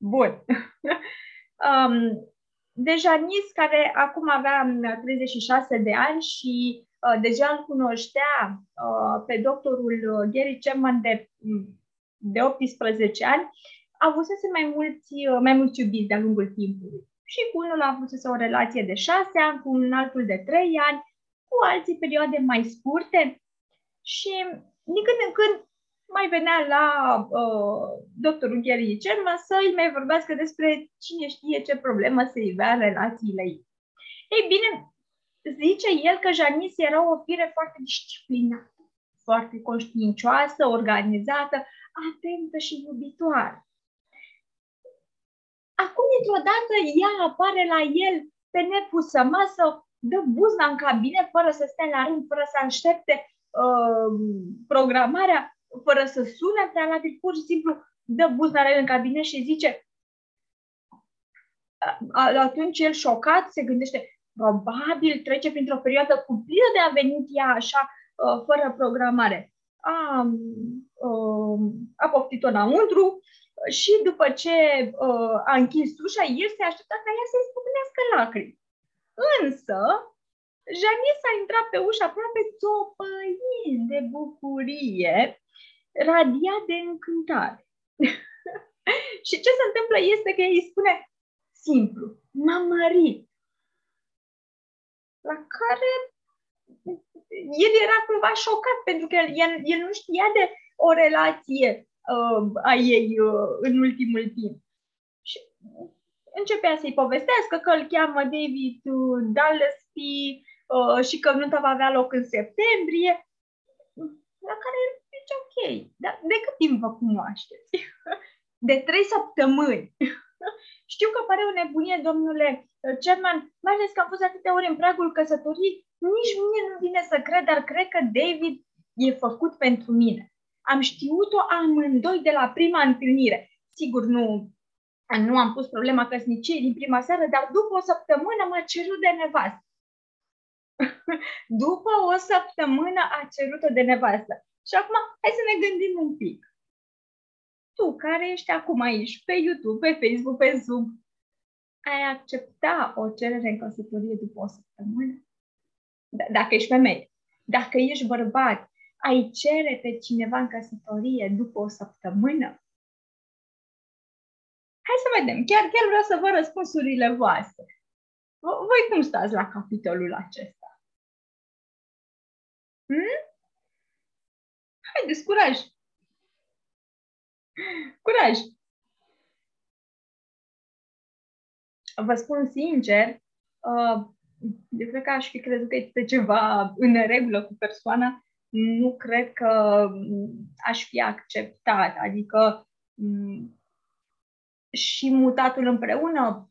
Bun. um, deja Nis, care acum avea 36 de ani și uh, deja îl cunoștea uh, pe doctorul uh, Gary Chapman de, de 18 ani, avusese mai mulți, uh, mai mulți iubiți de-a lungul timpului. Și cu unul a avut o relație de 6 ani, cu un altul de 3 ani, cu alții perioade mai scurte și din când în când mai venea la uh, doctorul Gary Cerma să îi mai vorbească despre cine știe ce problemă se ivea în relațiile ei. Ei bine, zice el că Janice era o fire foarte disciplinată, foarte conștiincioasă, organizată, atentă și iubitoare. Acum, dintr-o dată, ea apare la el pe nepusă masă, dă buzna în cabine fără să stea la rând, fără să aștepte uh, programarea fără să sune prealabil, pur și simplu dă buzna în cabinet și zice atunci el șocat se gândește probabil trece printr-o perioadă cumplită de a venit ea așa ă, fără programare. A, ă, a poftit-o înăuntru și după ce ă, a închis ușa, el se aștepta ca ea să-i spunească lacrimi. Însă, Janice a intrat pe ușă aproape țopăind de bucurie radia de încântare. și ce se întâmplă este că îi spune simplu, m-am mărit. La care el era cumva șocat pentru că el, el nu știa de o relație uh, a ei uh, în ultimul timp. Și începea să-i povestească că îl cheamă David uh, Dallesby uh, și că nu va avea loc în septembrie, la care deci, ok, dar de cât timp vă cunoașteți? De trei săptămâni. Știu că pare o nebunie, domnule Cerman, mai ales că am fost atâtea ori în pragul căsătoriei, nici mie nu vine să cred, dar cred că David e făcut pentru mine. Am știut-o amândoi de la prima întâlnire. Sigur, nu, nu am pus problema căsniciei din prima seară, dar după o săptămână m-a cerut de nevastă. după o săptămână a cerut-o de nevastă. Și acum, hai să ne gândim un pic. Tu, care ești acum aici, pe YouTube, pe Facebook, pe Zoom, ai accepta o cerere în căsătorie după o săptămână? D- dacă ești femeie. Dacă ești bărbat, ai cere pe cineva în căsătorie după o săptămână? Hai să vedem. Chiar, chiar vreau să vă răspunsurile voastre. Voi cum stați la capitolul acesta? Hmm? Haideți, curaj! Curaj! Vă spun sincer, uh, eu cred că aș fi crezut că este ceva în regulă cu persoana, nu cred că aș fi acceptat. Adică mm, și mutatul împreună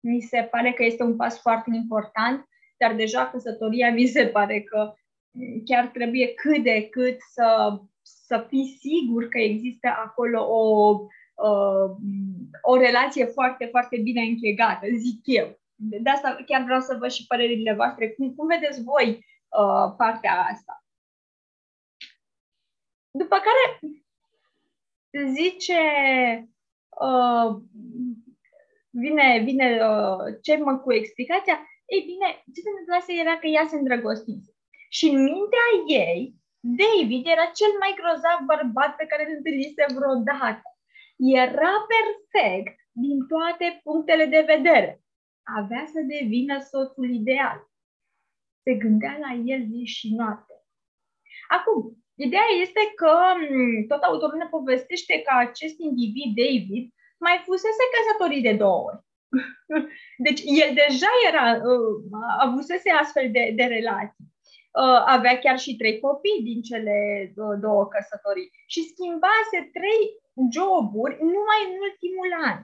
mi se pare că este un pas foarte important, dar deja căsătoria mi se pare că chiar trebuie cât de cât să, să fii sigur că există acolo o, uh, o relație foarte, foarte bine închegată, zic eu. De asta chiar vreau să văd și părerile voastre. Cum, cum vedeți voi uh, partea asta? După care zice uh, vine, vine uh, ce mă cu explicația, ei bine, ce se întâmplase era că ea se îndrăgostise. Și în mintea ei, David era cel mai grozav bărbat pe care îl întâlnise vreodată. Era perfect din toate punctele de vedere. Avea să devină soțul ideal. Se gândea la el zi și noapte. Acum, ideea este că tot autorul ne povestește că acest individ, David, mai fusese căsătorit de două ori. Deci el deja era, uh, avusese astfel de, de relații. Uh, avea chiar și trei copii din cele două căsătorii și schimbase trei joburi numai în ultimul an.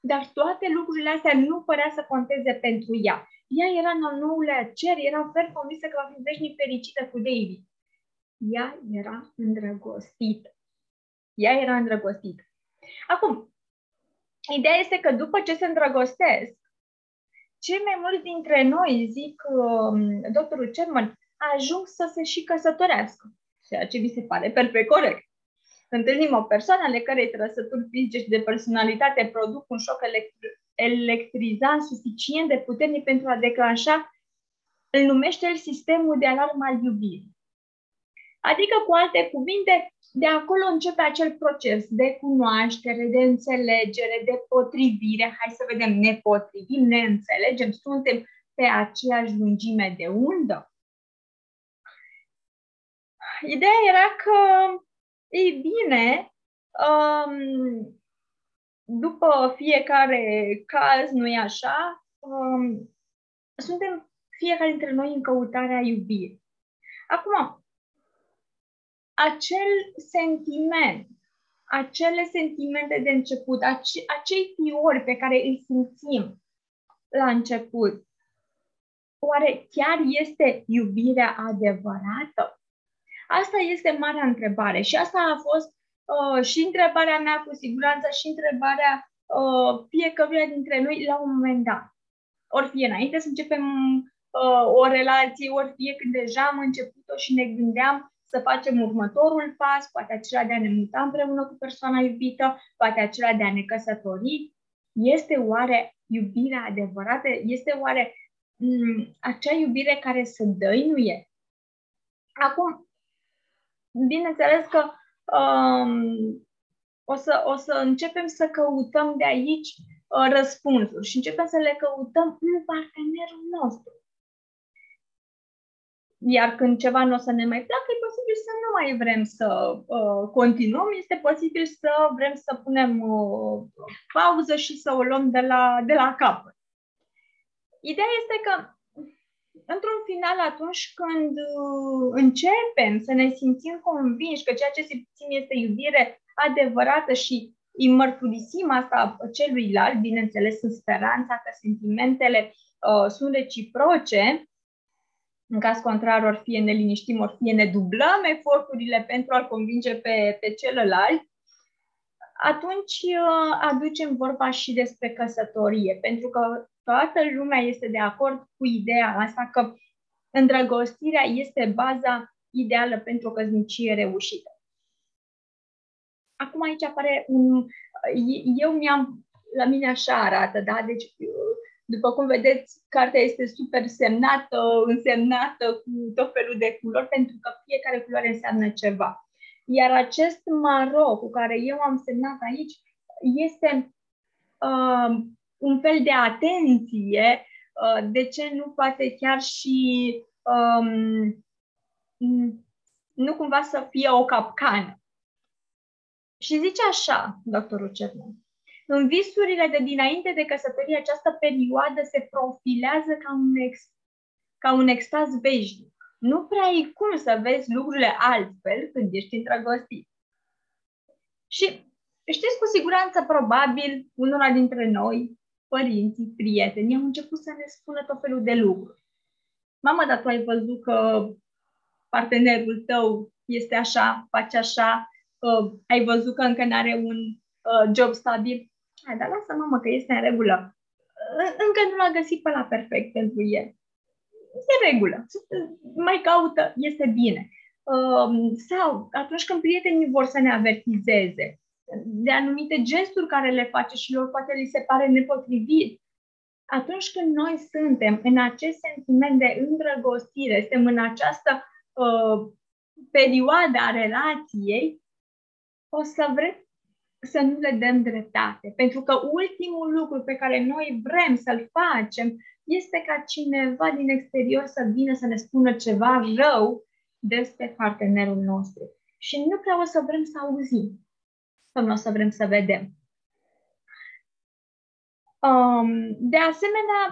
Dar toate lucrurile astea nu părea să conteze pentru ea. Ea era în al nouălea cer, era fer convinsă că va fi veșnic fericită cu David. Ea era îndrăgostită. Ea era îndrăgostită. Acum, ideea este că după ce se îndrăgostesc, cei mai mulți dintre noi, zic um, doctorul Cerman, ajung să se și căsătorească, ceea ce vi se pare perfect corect. întâlnim o persoană ale cărei trăsături fizice și de personalitate produc un șoc electri- electrizant suficient de puternic pentru a declanșa, îl numește el sistemul de alarmă al iubirii. Adică, cu alte cuvinte, de acolo începe acel proces de cunoaștere, de înțelegere, de potrivire. Hai să vedem, ne potrivim, ne înțelegem, suntem pe aceeași lungime de undă. Ideea era că, ei bine, um, după fiecare caz, nu-i așa, um, suntem fiecare dintre noi în căutarea iubirii. Acum, acel sentiment, acele sentimente de început, ace, acei fiori pe care îi simțim la început, oare chiar este iubirea adevărată? Asta este marea întrebare și asta a fost uh, și întrebarea mea cu siguranță și întrebarea uh, fiecăruia dintre noi la un moment dat. Ori fie înainte să începem uh, o relație, ori fie când deja am început-o și ne gândeam să facem următorul pas, poate acela de a ne muta împreună cu persoana iubită, poate acela de a ne căsători. Este oare iubirea adevărată? Este oare m- mm, acea iubire care să dăinuie? Acum, bineînțeles că um, o, să, o să începem să căutăm de aici uh, răspunsuri și începem să le căutăm în partenerul nostru. Iar când ceva nu o să ne mai placă, e posibil să nu mai vrem să uh, continuăm, este posibil să vrem să punem o uh, pauză și să o luăm de la, de la capăt. Ideea este că, într-un final, atunci când uh, începem să ne simțim convinși că ceea ce simțim este iubire adevărată și îi mărturisim asta celuilalt, bineînțeles în speranța că sentimentele uh, sunt reciproce, în caz contrar, ori fie ne liniștim, ori fie ne dublăm eforturile pentru a-l convinge pe, pe celălalt, atunci uh, aducem vorba și despre căsătorie, pentru că toată lumea este de acord cu ideea asta că îndrăgostirea este baza ideală pentru o căsnicie reușită. Acum aici apare un... Eu mi-am... La mine așa arată, da? Deci după cum vedeți, cartea este super semnată, însemnată cu tot felul de culori, pentru că fiecare culoare înseamnă ceva. Iar acest maro cu care eu am semnat aici este uh, un fel de atenție, uh, de ce nu poate chiar și um, nu cumva să fie o capcană. Și zice așa, doctorul Cernean, în visurile de dinainte de căsătorie, această perioadă se profilează ca un, ex, ca un extaz veșnic. Nu prea ai cum să vezi lucrurile altfel când ești îndrăgostit. Și știți cu siguranță, probabil, unora dintre noi, părinții, prieteni, au început să ne spună tot felul de lucruri. Mamă, dar tu ai văzut că partenerul tău este așa, face așa, uh, ai văzut că încă nu are un uh, job stabil. Hai, dar lasă mamă că este în regulă. Încă nu l-a găsit pe la perfect pentru el. E regulă. Mai caută, este bine. Um, sau atunci când prietenii vor să ne avertizeze de anumite gesturi care le face și lor poate li se pare nepotrivit, atunci când noi suntem în acest sentiment de îndrăgostire, suntem în această uh, perioadă a relației, o să vrem să nu le dăm dreptate. Pentru că ultimul lucru pe care noi vrem să-l facem este ca cineva din exterior să vină să ne spună ceva rău despre partenerul nostru. Și nu prea o să vrem să auzim, sau nu o să vrem să vedem. Um, de asemenea,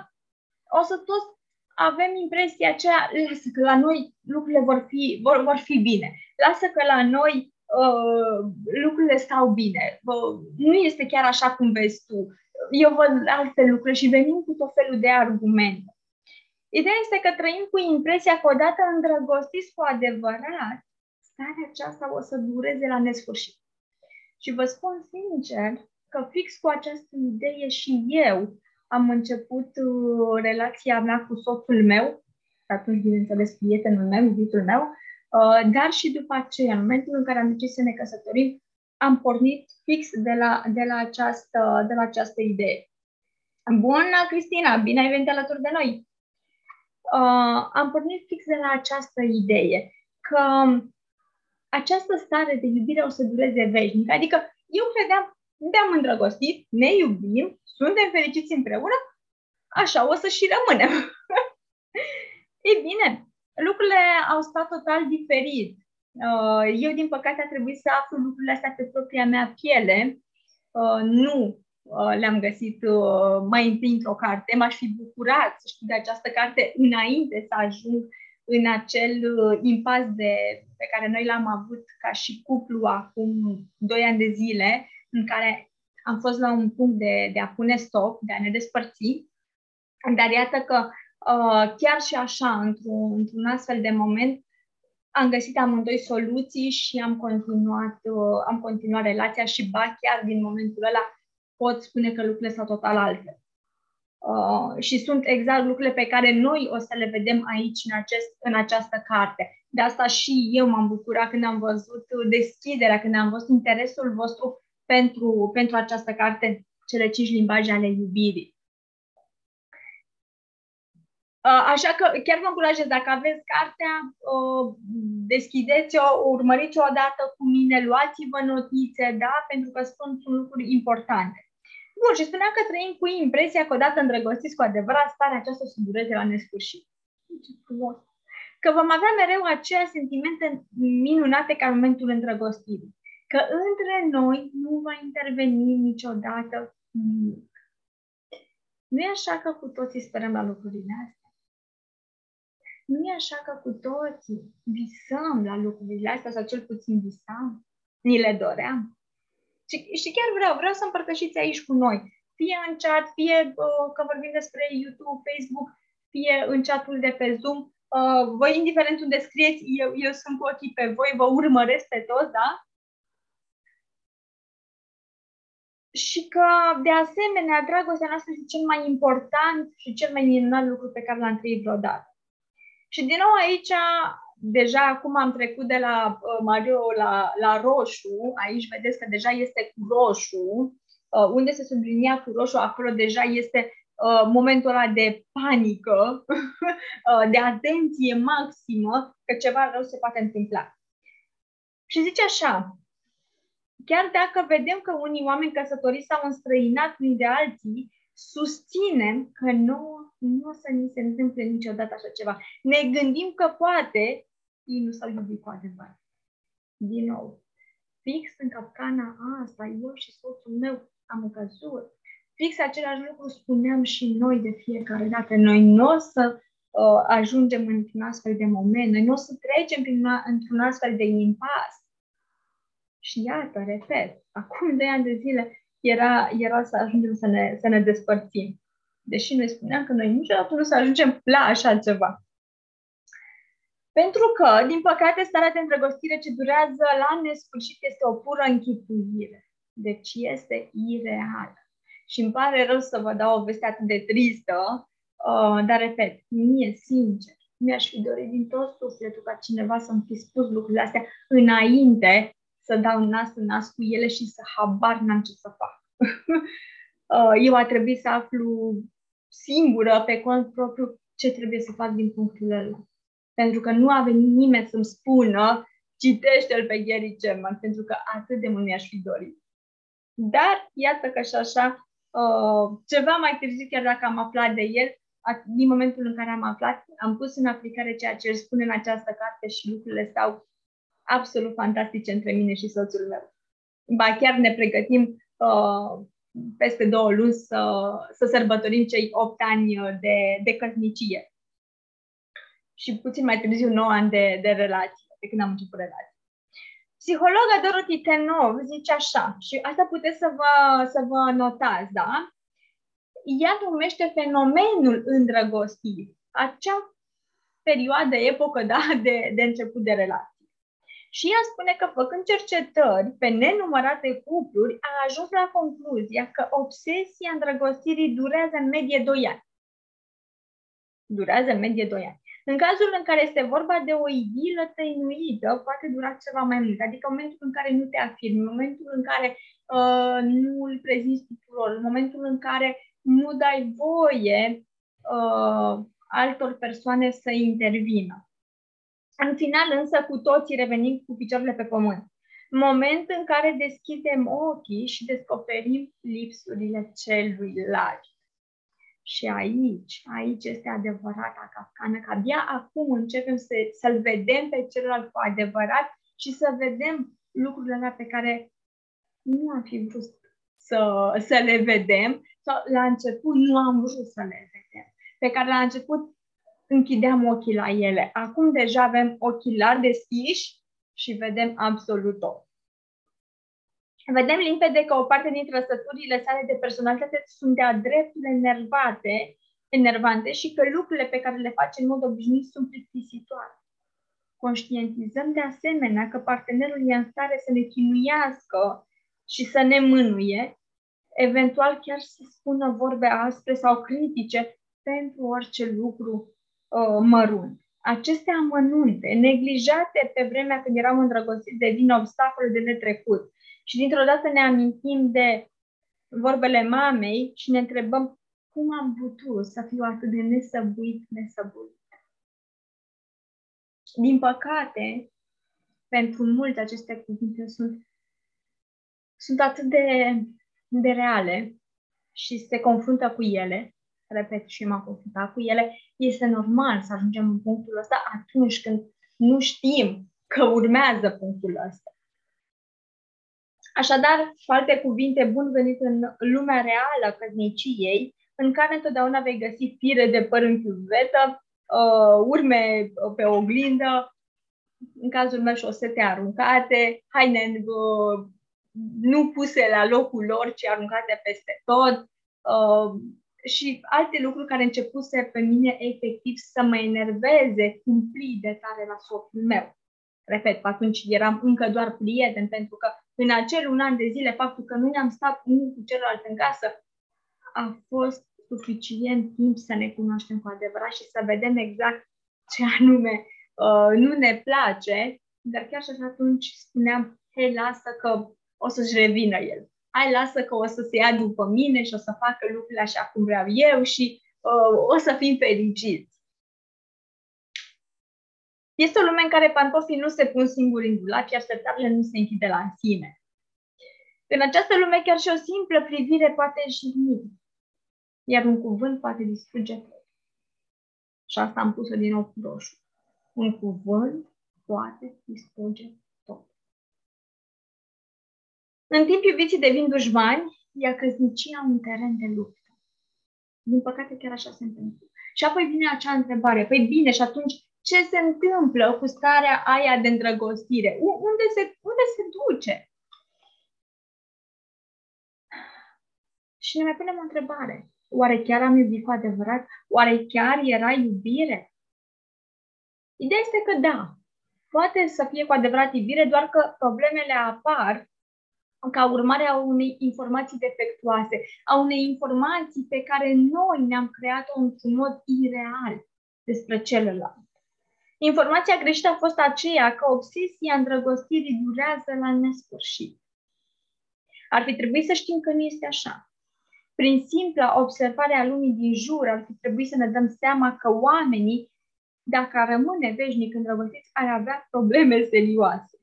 o să toți avem impresia aceea, lasă că la noi lucrurile vor fi, vor, vor fi bine. Lasă că la noi uh, lucrurile stau bine. Uh, nu este chiar așa cum vezi tu. Eu văd alte lucruri și venim cu tot felul de argumente. Ideea este că trăim cu impresia că odată îndrăgostiți cu adevărat, starea aceasta o să dureze la nesfârșit. Și vă spun sincer că fix cu această idee și eu am început uh, relația mea cu soțul meu, atunci, bineînțeles, prietenul meu, iubitul meu, Uh, dar și după aceea, în momentul în care am decis să ne căsătorim, am pornit fix de la, de la, această, de la această idee. Bună, Cristina! Bine ai venit alături de noi! Uh, am pornit fix de la această idee că această stare de iubire o să dureze veșnic. Adică eu credeam, ne-am îndrăgostit, ne iubim, suntem fericiți împreună, așa o să și rămânem. Ei bine, lucrurile au stat total diferit. Uh, eu, din păcate, a trebuit să aflu lucrurile astea pe propria mea piele. Uh, nu uh, le-am găsit mai întâi într-o carte. M-aș fi bucurat să știu de această carte înainte să ajung în acel impas de, pe care noi l-am avut ca și cuplu acum doi ani de zile, în care am fost la un punct de, de a pune stop, de a ne despărți. Dar iată că uh, chiar și așa, într-un, într-un astfel de moment, am găsit amândoi soluții și am continuat, uh, am continuat relația și ba chiar din momentul ăla pot spune că lucrurile s-au total altfel. Uh, și sunt exact lucrurile pe care noi o să le vedem aici în, acest, în această carte. De asta și eu m-am bucurat când am văzut deschiderea, când am văzut interesul vostru pentru, pentru această carte, cele cinci limbaje ale iubirii. Uh, așa că chiar vă încurajez, dacă aveți cartea, uh, deschideți-o, urmăriți-o odată cu mine, luați-vă notițe, da? Pentru că spun sunt lucruri importante. Bun, și spuneam că trăim cu impresia că odată îndrăgostiți cu adevărat, starea aceasta să dureze la nesfârșit. Ce frumos! Că vom avea mereu aceea sentimente minunate ca în momentul îndrăgostirii. Că între noi nu va interveni niciodată nimic. Nu e așa că cu toții sperăm la lucrurile astea? Nu e așa că cu toții visăm la lucrurile astea, sau cel puțin visam, ni le doream. Și, și chiar vreau, vreau să împărtășiți aici cu noi. Fie în chat, fie uh, că vorbim despre YouTube, Facebook, fie în chatul de pe Zoom. Uh, voi, indiferent unde scrieți, eu, eu sunt cu ochii pe voi, vă urmăresc pe toți, da? și că, de asemenea, dragostea noastră este cel mai important și cel mai minunat lucru pe care l-am trăit vreodată. Și din nou aici, deja acum am trecut de la uh, Mario la, la roșu, aici vedeți că deja este cu roșu, uh, unde se sublinia cu roșu, acolo deja este uh, momentul ăla de panică, uh, de atenție maximă, că ceva rău se poate întâmpla. Și zice așa, chiar dacă vedem că unii oameni căsătoriți s-au înstrăinat unii de alții, susținem că nu, nu o să ni se întâmple niciodată așa ceva. Ne gândim că poate ei nu s-au iubit cu adevărat. Din nou, fix în capcana asta, eu și soțul meu am căzut. Fix același lucru spuneam și noi de fiecare dată. Noi nu o să uh, ajungem într-un astfel de moment, noi nu o să trecem prin una, într-un astfel de impas. Și iată, repet, acum doi ani de zile era, era să ajungem să ne, să ne despărțim. Deși noi spuneam că noi niciodată nu să ajungem la așa ceva. Pentru că, din păcate, starea de îndrăgostire ce durează la nesfârșit este o pură închipuire. Deci este ireală. Și îmi pare rău să vă dau o veste atât de tristă, uh, dar, repet, mie, sincer, mi-aș fi dorit din tot sufletul ca cineva să-mi fi spus lucrurile astea înainte să dau nas în nas cu ele și să habar n-am ce să fac. Uh, eu a trebuit să aflu singură, pe cont propriu, ce trebuie să fac din punctul ăla. Pentru că nu a venit nimeni să-mi spună citește-l pe Gary Chapman, pentru că atât de mult mi-aș fi dorit. Dar, iată că și așa, uh, ceva mai târziu, chiar dacă am aflat de el, din momentul în care am aflat, am pus în aplicare ceea ce îl spune în această carte și lucrurile stau absolut fantastice între mine și soțul meu. Ba chiar ne pregătim uh, peste două luni să, să sărbătorim cei 8 ani de, de căsnicie. Și puțin mai târziu 9 ani de, de relație, de când am început relația. Psihologa Dorothy Tenov zice așa, și asta puteți să vă, să vă notați, da? Ea numește fenomenul îndrăgostirii, acea perioadă, epocă, da, de, de început de relație. Și ea spune că făcând cercetări pe nenumărate cupluri, a ajuns la concluzia că obsesia îndrăgostirii durează în medie 2 ani. Durează în medie 2 ani. În cazul în care este vorba de o idilă tăinuită, poate dura ceva mai mult. Adică în momentul în care nu te afirmi, în momentul în care uh, nu îl prezinți tuturor, în momentul în care nu dai voie uh, altor persoane să intervină. În final, însă, cu toții revenim cu picioarele pe pământ. Moment în care deschidem ochii și descoperim lipsurile celuilalt. Și aici, aici este adevărata capcană, că abia acum începem să, să-l vedem pe celălalt cu adevărat și să vedem lucrurile alea pe care nu am fi vrut să, să le vedem sau la început nu am vrut să le vedem. Pe care la început închideam ochii la ele. Acum deja avem ochii larg deschiși și vedem absolut tot. Vedem limpede că o parte din trăsăturile sale de personalitate sunt de-a dreptul enervate, enervante și că lucrurile pe care le face în mod obișnuit sunt plictisitoare. Conștientizăm de asemenea că partenerul e în stare să ne chinuiască și să ne mânuie, eventual chiar să spună vorbe aspre sau critice pentru orice lucru uh, mărunt. Aceste amănunte, neglijate pe vremea când eram îndrăgostiți, devin obstacole de netrecut. Și dintr-o dată ne amintim de vorbele mamei și ne întrebăm cum am putut să fiu atât de nesăbuit, nesăbuit. Din păcate, pentru multe aceste cuvinte sunt, sunt atât de, de reale și se confruntă cu ele, repet și m-am confruntat cu ele, este normal să ajungem în punctul ăsta atunci când nu știm că urmează punctul ăsta. Așadar, cu alte cuvinte, bun venit în lumea reală a căsniciei, în care întotdeauna vei găsi fire de păr în chiuvetă, uh, urme pe oglindă, în cazul meu șosete aruncate, haine uh, nu puse la locul lor, ci aruncate peste tot uh, și alte lucruri care începuse pe mine efectiv să mă enerveze cumpli de tare la soțul meu. Repet, atunci eram încă doar prieten, pentru că în acel un an de zile, faptul că nu ne-am stat unul cu celălalt în casă, a fost suficient timp să ne cunoaștem cu adevărat și să vedem exact ce anume uh, nu ne place, dar chiar și atunci spuneam, hei, lasă că o să-și revină el. Hai, lasă că o să se ia după mine și o să facă lucrurile așa cum vreau eu și uh, o să fim fericiți. Este o lume în care pantofii nu se pun singuri în dulap, iar sertarele nu se închide la sine. În această lume chiar și o simplă privire poate jigni, iar un cuvânt poate distruge tot. Și asta am pus-o din nou cu roșu. Un cuvânt poate distruge tot. În timp iubiții devin dușmani, ia căsnicia un teren de luptă. Din păcate chiar așa se întâmplă. Și apoi vine acea întrebare. Păi bine, și atunci ce se întâmplă cu starea aia de îndrăgostire? Unde se, unde se duce? Și ne mai punem o întrebare. Oare chiar am iubit cu adevărat? Oare chiar era iubire? Ideea este că da, poate să fie cu adevărat iubire, doar că problemele apar ca urmare a unei informații defectuoase, a unei informații pe care noi ne-am creat-o într-un mod ireal despre celălalt. Informația greșită a fost aceea că obsesia îndrăgostirii durează la nesfârșit. Ar fi trebuit să știm că nu este așa. Prin simpla observare a lumii din jur, ar fi trebuit să ne dăm seama că oamenii, dacă ar rămâne veșnic îndrăgostiți, ar avea probleme serioase.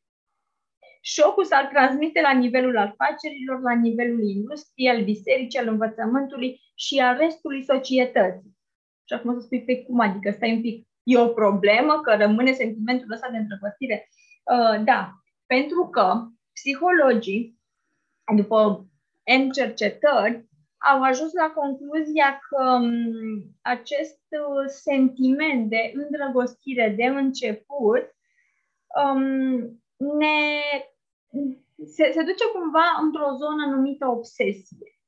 Șocul s-ar transmite la nivelul afacerilor, la nivelul industriei, al bisericii, al învățământului și al restului societății. Și acum să spui, pe păi cum adică, stai un pic, E o problemă că rămâne sentimentul ăsta de îndrăgostire? Uh, da, pentru că psihologii, după N cercetări, au ajuns la concluzia că um, acest uh, sentiment de îndrăgostire de început um, ne, se, se duce cumva într-o zonă numită obsesie.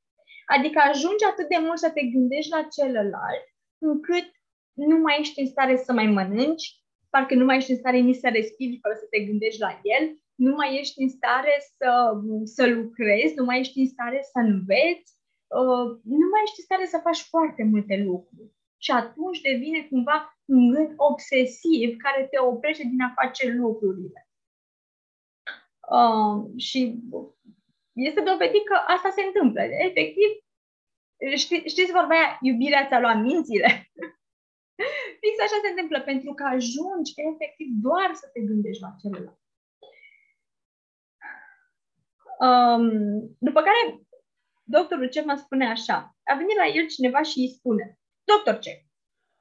Adică ajungi atât de mult să te gândești la celălalt, încât nu mai ești în stare să mai mănânci, parcă nu mai ești în stare nici să respiri fără să te gândești la el, nu mai ești în stare să, să lucrezi, nu mai ești în stare să înveți, uh, nu mai ești în stare să faci foarte multe lucruri. și atunci devine cumva un gând obsesiv care te oprește din a face lucrurile. Uh, și este dovedit că asta se întâmplă. Efectiv, ști, știți vorba aia, iubirea ți-a luat mințile? Fix așa se întâmplă, pentru că ajungi efectiv doar să te gândești la celălalt. Um, după care doctorul ce mă spune așa, a venit la el cineva și îi spune, doctor ce,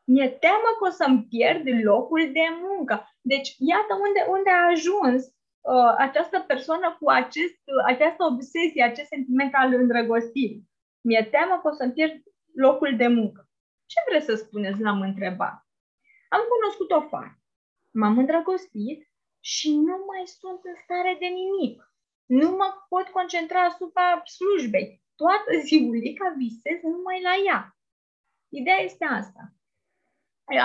mi-e teamă că o să-mi pierd locul de muncă. Deci, iată unde, unde a ajuns uh, această persoană cu acest, uh, această obsesie, acest sentiment al îndrăgostirii. Mi-e teamă că o să-mi pierd locul de muncă. Ce vreți să spuneți? L-am întrebat. Am cunoscut o fată. M-am îndrăgostit și nu mai sunt în stare de nimic. Nu mă pot concentra asupra slujbei. Toată ziulica visez numai la ea. Ideea este asta.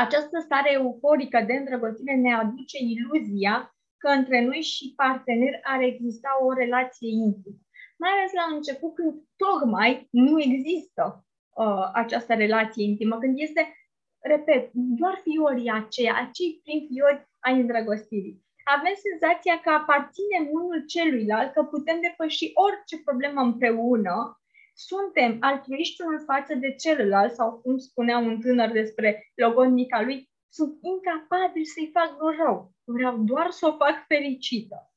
Această stare euforică de îndrăgostire ne aduce iluzia că între noi și partener ar exista o relație intimă. Mai ales la început, când tocmai nu există uh, această relație intimă, când este, repet, doar fiorii aceia, acei prin fiori ai îndrăgostirii. Avem senzația că aparținem unul celuilalt, că putem depăși orice problemă împreună, suntem altruiști unul față de celălalt, sau cum spunea un tânăr despre logodnica lui, sunt incapabil să-i fac rău. Vreau doar să o fac fericită.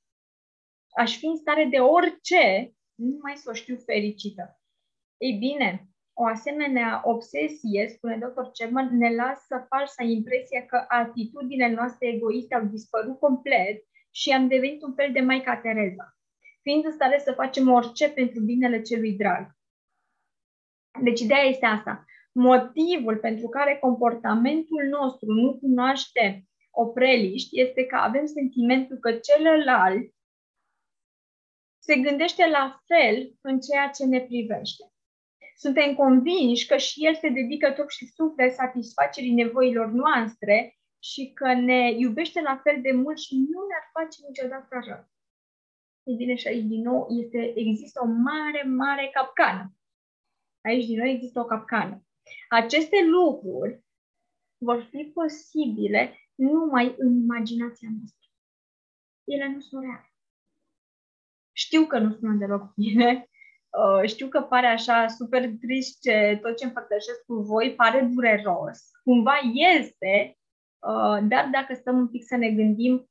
Aș fi în stare de orice, numai să o știu fericită. Ei bine, o asemenea obsesie, spune dr. Cerman, ne lasă falsa impresia că atitudinile noastre egoiste au dispărut complet și am devenit un fel de Maica Tereza, fiind în stare să facem orice pentru binele celui drag. Deci ideea este asta. Motivul pentru care comportamentul nostru nu cunoaște opreliști este că avem sentimentul că celălalt se gândește la fel în ceea ce ne privește. Suntem convinși că și el se dedică tot și suflet satisfacerii nevoilor noastre și că ne iubește la fel de mult și nu ne-ar face niciodată rău. Ei bine, și aici din nou este, există o mare, mare capcană. Aici din nou există o capcană. Aceste lucruri vor fi posibile numai în imaginația noastră. Ele nu sunt reale. Știu că nu sunt deloc bine, Uh, știu că pare așa super trist ce tot ce împărtășesc cu voi pare dureros. Cumva este, uh, dar dacă stăm un pic să ne gândim,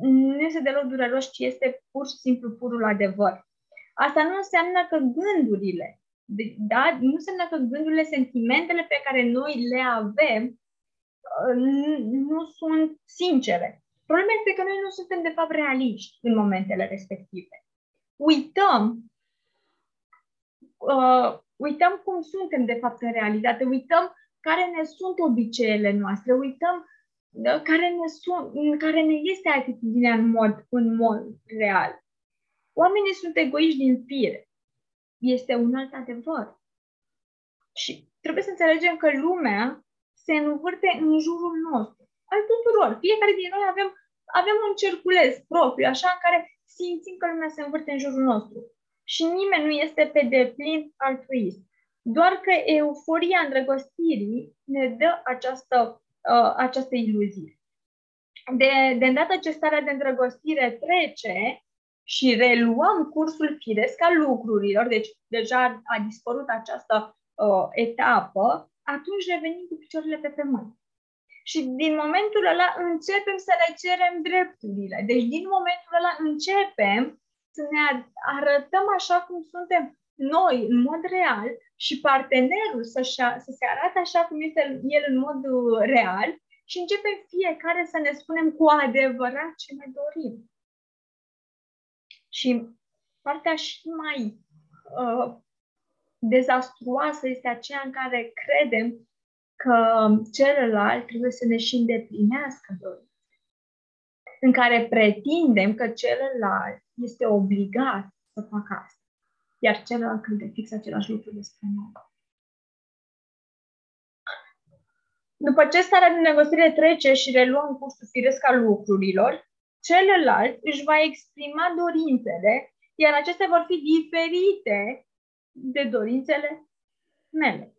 nu este deloc dureros, ci este pur și simplu purul adevăr. Asta nu înseamnă că gândurile, da? nu înseamnă că gândurile, sentimentele pe care noi le avem uh, nu sunt sincere. Problema este că noi nu suntem, de fapt, realiști în momentele respective. Uităm uh, uităm cum suntem de fapt în realitate, uităm care ne sunt obiceiele noastre, uităm uh, care ne, sunt, care ne este atitudinea în mod, în mod real. Oamenii sunt egoiști din fire. Este un alt adevăr. Și trebuie să înțelegem că lumea se învârte în jurul nostru, al tuturor. Fiecare din noi avem, avem un cerculeț propriu, așa, în care simțim că lumea se învârte în jurul nostru și nimeni nu este pe deplin altruist. Doar că euforia îndrăgostirii ne dă această, uh, această iluzie. De, de îndată ce starea de îndrăgostire trece și reluăm cursul firesc al lucrurilor, deci deja a dispărut această uh, etapă, atunci revenim cu picioarele pe pământ. Și din momentul ăla începem să le cerem drepturile. Deci din momentul ăla începem să ne arătăm așa cum suntem noi, în mod real, și partenerul să, să se arate așa cum este el în mod uh, real și începem fiecare să ne spunem cu adevărat ce ne dorim. Și partea și mai uh, dezastruoasă este aceea în care credem că celălalt trebuie să ne și îndeplinească dorința în care pretindem că celălalt este obligat să facă asta, iar celălalt crede fix același lucru despre noi. După ce starea de negociere trece și reluăm cursul firesc al lucrurilor, celălalt își va exprima dorințele, iar acestea vor fi diferite de dorințele mele.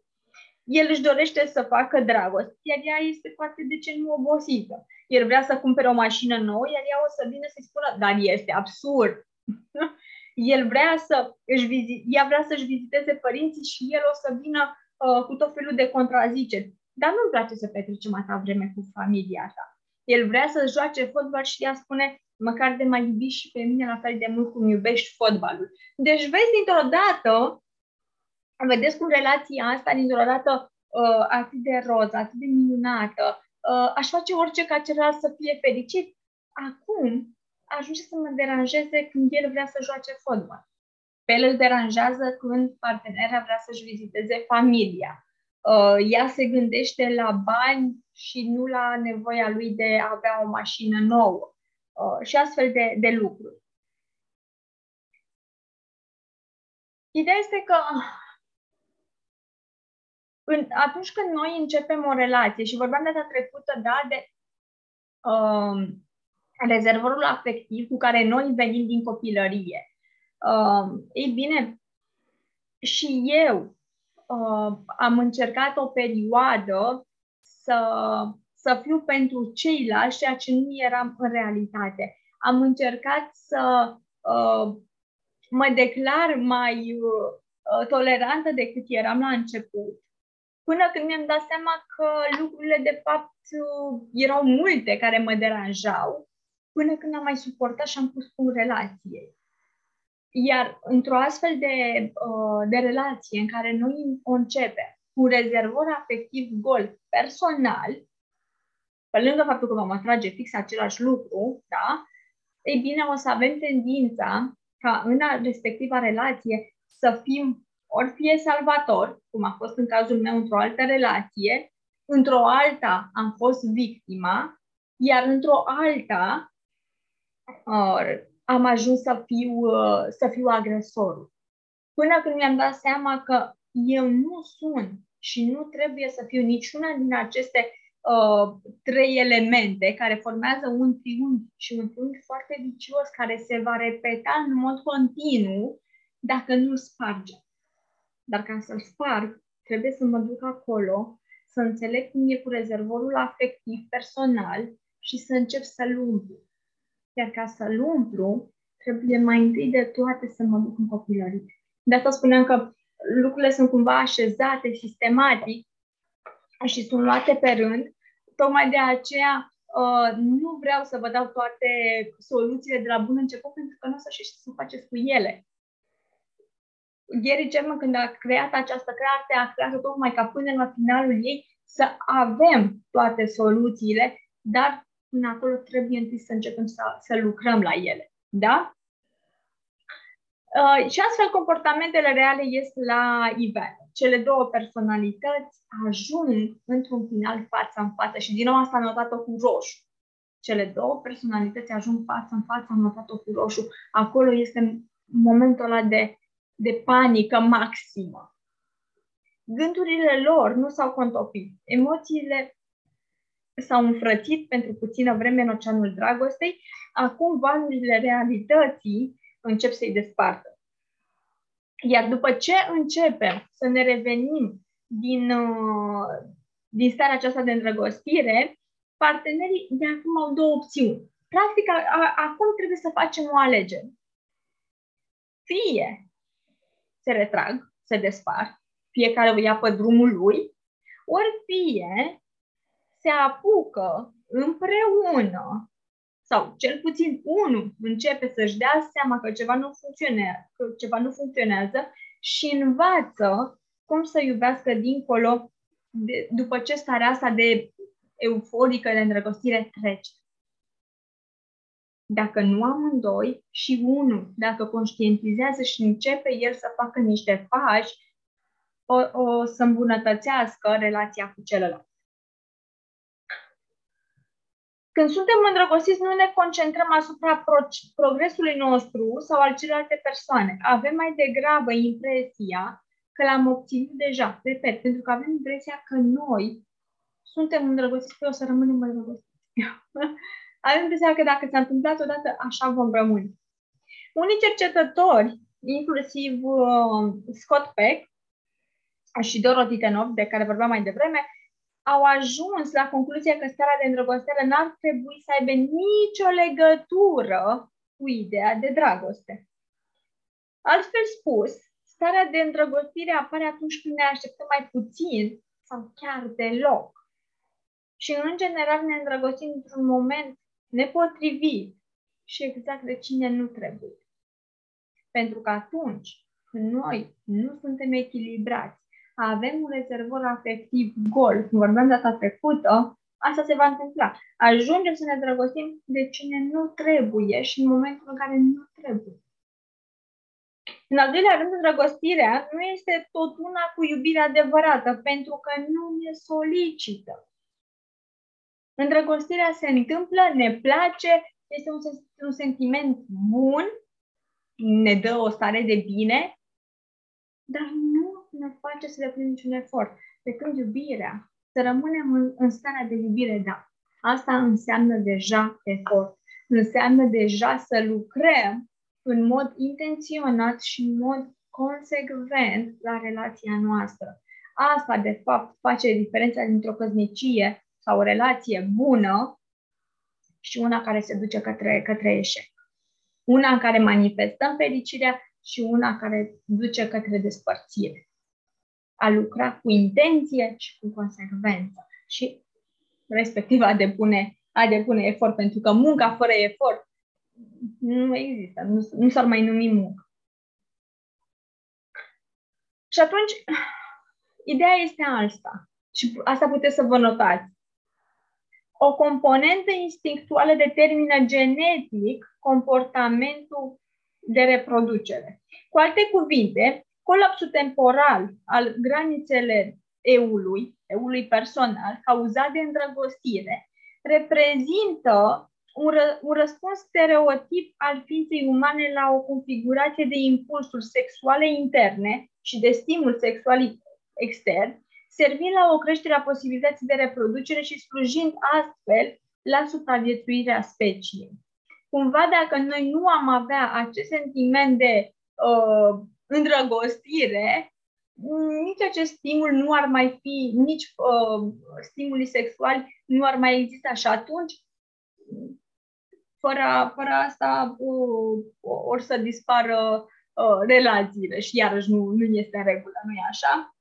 El își dorește să facă dragoste, iar ea este foarte de ce nu obosită. El vrea să cumpere o mașină nouă, iar ea o să vină să-i spună, dar este absurd. el vrea să își vizite, ea vrea să-și viziteze părinții și el o să vină uh, cu tot felul de contraziceri. Dar nu-mi place să petrecem atâta vreme cu familia asta. El vrea să joace fotbal și ea spune, măcar de mai iubi și pe mine la fel de mult cum iubești fotbalul. Deci vezi dintr-o dată, vedeți cum relația asta dintr-o dată uh, atât de roz, atât de minunată, uh, aș face orice ca celălalt să fie fericit. Acum ajunge să mă deranjeze când el vrea să joace fotbal. Pe el îl deranjează când partenera vrea să-și viziteze familia. Uh, ea se gândește la bani și nu la nevoia lui de a avea o mașină nouă uh, și astfel de, de lucruri. Ideea este că în, atunci când noi începem o relație și vorbeam data trecută, da, de uh, rezervorul afectiv cu care noi venim din copilărie. Uh, ei bine, și eu uh, am încercat o perioadă să, să fiu pentru ceilalți ceea ce nu eram în realitate. Am încercat să uh, mă declar mai uh, tolerantă decât eram la început, până când mi-am dat seama că lucrurile de fapt uh, erau multe care mă deranjau, până când am mai suportat și am pus în relație. Iar într-o astfel de, uh, de relație în care noi o începem cu rezervor afectiv gol personal, pe lângă faptul că vom atrage fix același lucru, da? Ei bine, o să avem tendința ca în respectiva relație să fim ori fie salvator, cum a fost în cazul meu într-o altă relație, într-o alta am fost victima, iar într-o alta uh, am ajuns să fiu, uh, să fiu agresorul. Până când mi-am dat seama că eu nu sunt și nu trebuie să fiu niciuna din aceste uh, trei elemente care formează un triunghi și un triunghi foarte vicios care se va repeta în mod continuu dacă nu-l sparge. Dar ca să-l sparg, trebuie să mă duc acolo, să înțeleg cum e cu rezervorul afectiv personal și să încep să-l umplu. Iar ca să-l umplu, trebuie mai întâi de toate să mă duc în copilărie. De asta spuneam că lucrurile sunt cumva așezate sistematic și sunt luate pe rând. Tocmai de aceea uh, nu vreau să vă dau toate soluțiile de la bun început, pentru că nu o să știți să faceți cu ele. Gary Chapman, când a creat această carte, a creat tocmai ca până la finalul ei să avem toate soluțiile, dar până acolo trebuie întâi să începem să, să lucrăm la ele. Da? Uh, și astfel comportamentele reale ies la iveală. Cele două personalități ajung într-un final față în față și din nou asta am notat-o cu roșu. Cele două personalități ajung față în față, am notat-o cu roșu. Acolo este momentul ăla de, de panică maximă. Gândurile lor nu s-au contopit. Emoțiile s-au înfrățit pentru puțină vreme în oceanul dragostei, acum valurile realității încep să-i despartă. Iar după ce începem să ne revenim din, uh, din starea aceasta de îndrăgostire, partenerii de acum au două opțiuni. Practic, a, a, acum trebuie să facem o alegere. Fie se retrag, se despart, fiecare o ia pe drumul lui, ori fie se apucă împreună sau cel puțin unul începe să-și dea seama că ceva nu funcționează, că ceva nu funcționează și învață cum să iubească dincolo de, după ce starea asta de euforică de îndrăgostire trece. Dacă nu amândoi și unul, dacă conștientizează și începe el să facă niște pași, o, o să îmbunătățească relația cu celălalt. Când suntem îndrăgostiți, nu ne concentrăm asupra pro- progresului nostru sau al celelalte persoane. Avem mai degrabă impresia că l-am obținut deja. Repet, pentru că avem impresia că noi suntem îndrăgostiți, că o să rămânem îndrăgostiți. Avem impresia că dacă s-a întâmplat odată, așa vom rămâne. Unii cercetători, inclusiv uh, Scott Peck, și Dorothy Tenov, de care vorbeam mai devreme, au ajuns la concluzia că starea de îndrăgostire n-ar trebui să aibă nicio legătură cu ideea de dragoste. Altfel spus, starea de îndrăgostire apare atunci când ne așteptăm mai puțin sau chiar deloc. Și în general ne îndrăgostim într-un moment nepotrivit și exact de cine nu trebuie. Pentru că atunci când noi nu suntem echilibrați, avem un rezervor afectiv gol, cum vorbeam data trecută, asta se va întâmpla. Ajungem să ne drăgostim de cine nu trebuie și în momentul în care nu trebuie. În al doilea rând, îndrăgostirea nu este tot una cu iubirea adevărată, pentru că nu ne solicită. Îndrăgostirea se întâmplă, ne place, este un, un sentiment bun, ne dă o stare de bine, dar nu ne face să depunem niciun efort. Pe când iubirea, să rămânem în, în starea de iubire, da, asta înseamnă deja efort. Înseamnă deja să lucrăm în mod intenționat și în mod consecvent la relația noastră. Asta, de fapt, face diferența dintre o căsnicie sau o relație bună și una care se duce către, către eșec. Una în care manifestăm fericirea și una care duce către despărțire. A lucra cu intenție și cu consecvență și respectiv a depune, a depune efort, pentru că munca fără efort nu există, nu, nu s-ar mai numi muncă. Și atunci, ideea este asta. Și asta puteți să vă notați. O componentă instinctuală determină genetic comportamentul de reproducere. Cu alte cuvinte, colapsul temporal al granițele eului, eului personal, cauzat de îndrăgostire, reprezintă un, ră, un răspuns stereotip al ființei umane la o configurație de impulsuri sexuale interne și de stimul sexual extern, servind la o creștere a posibilității de reproducere și slujind astfel la supraviețuirea speciei. Cumva dacă noi nu am avea acest sentiment de uh, îndrăgostire, nici acest stimul nu ar mai fi, nici uh, stimulii sexuali nu ar mai exista și atunci fără, fără asta uh, or să dispară uh, relațiile și iarăși nu, nu este în regulă, nu e așa?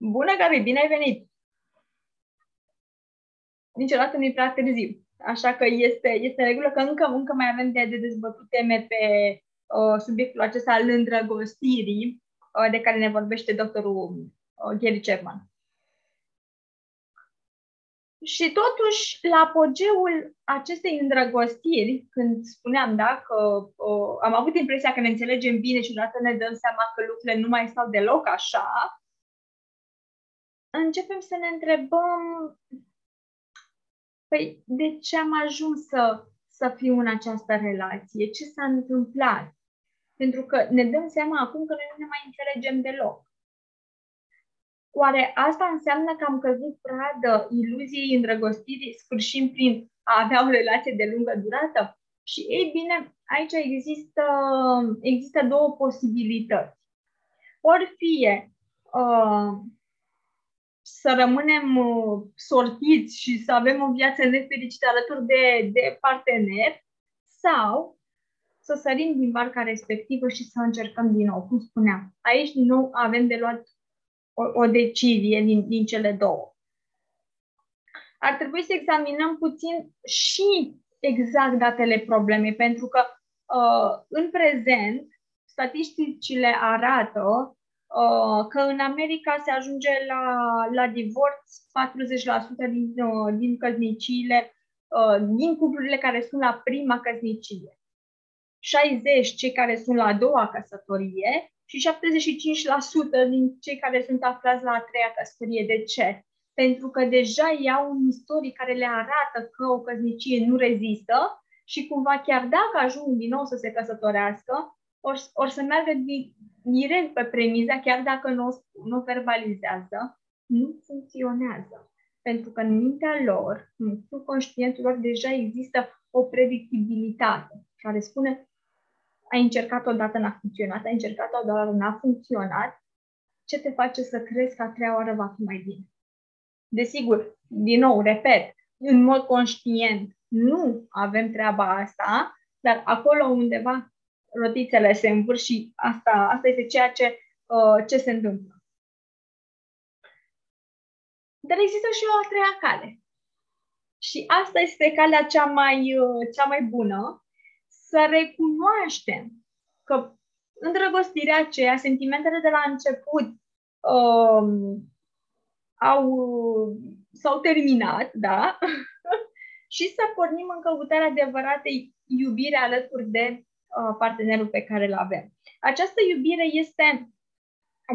Bună, Gabi, bine ai venit! Niciodată nu e prea târziu. Așa că este, este în regulă că încă, încă mai avem de, de dezbătut teme pe uh, subiectul acesta al îndrăgostirii, uh, de care ne vorbește doctorul uh, Gary Chapman. Și totuși, la apogeul acestei îndrăgostiri, când spuneam da, că uh, am avut impresia că ne înțelegem bine și odată ne dăm seama că lucrurile nu mai stau deloc așa, începem să ne întrebăm păi de ce am ajuns să, să fiu în această relație? Ce s-a întâmplat? Pentru că ne dăm seama acum că noi nu ne mai înțelegem deloc. Oare asta înseamnă că am căzut pradă iluziei îndrăgostirii, sfârșind prin a avea o relație de lungă durată? Și ei bine, aici există, există două posibilități. Ori fie uh, să rămânem uh, sortiți și să avem o viață nefericită alături de, de partener sau să sărim din barca respectivă și să încercăm din nou, cum spuneam. Aici, din nou, avem de luat o, o decizie din, din cele două. Ar trebui să examinăm puțin și exact datele problemei, pentru că uh, în prezent statisticile arată Uh, că în America se ajunge la, la divorț 40% din, uh, din căsniciile, uh, din cuplurile care sunt la prima căsnicie. 60 cei care sunt la a doua căsătorie și 75% din cei care sunt aflați la a treia căsătorie. De ce? Pentru că deja iau un istoric care le arată că o căsnicie nu rezistă și cumva chiar dacă ajung din nou să se căsătorească, or, or să meargă direct pe premiza, chiar dacă nu o spun, nu verbalizează, nu funcționează. Pentru că în mintea lor, în subconștientul lor, deja există o predictibilitate care spune ai încercat odată, n-a funcționat, ai încercat odată, n-a funcționat, ce te face să crezi că a treia oară va fi mai bine? Desigur, din nou, repet, în mod conștient, nu avem treaba asta, dar acolo undeva rotițele se învârși și asta, asta este ceea ce, uh, ce se întâmplă. Dar există și o a treia cale. Și asta este calea cea mai, uh, cea mai bună, să recunoaștem că îndrăgostirea aceea, sentimentele de la început um, au, s-au terminat, da? și să pornim în căutarea adevăratei iubire alături de uh, partenerul pe care îl avem. Această iubire este,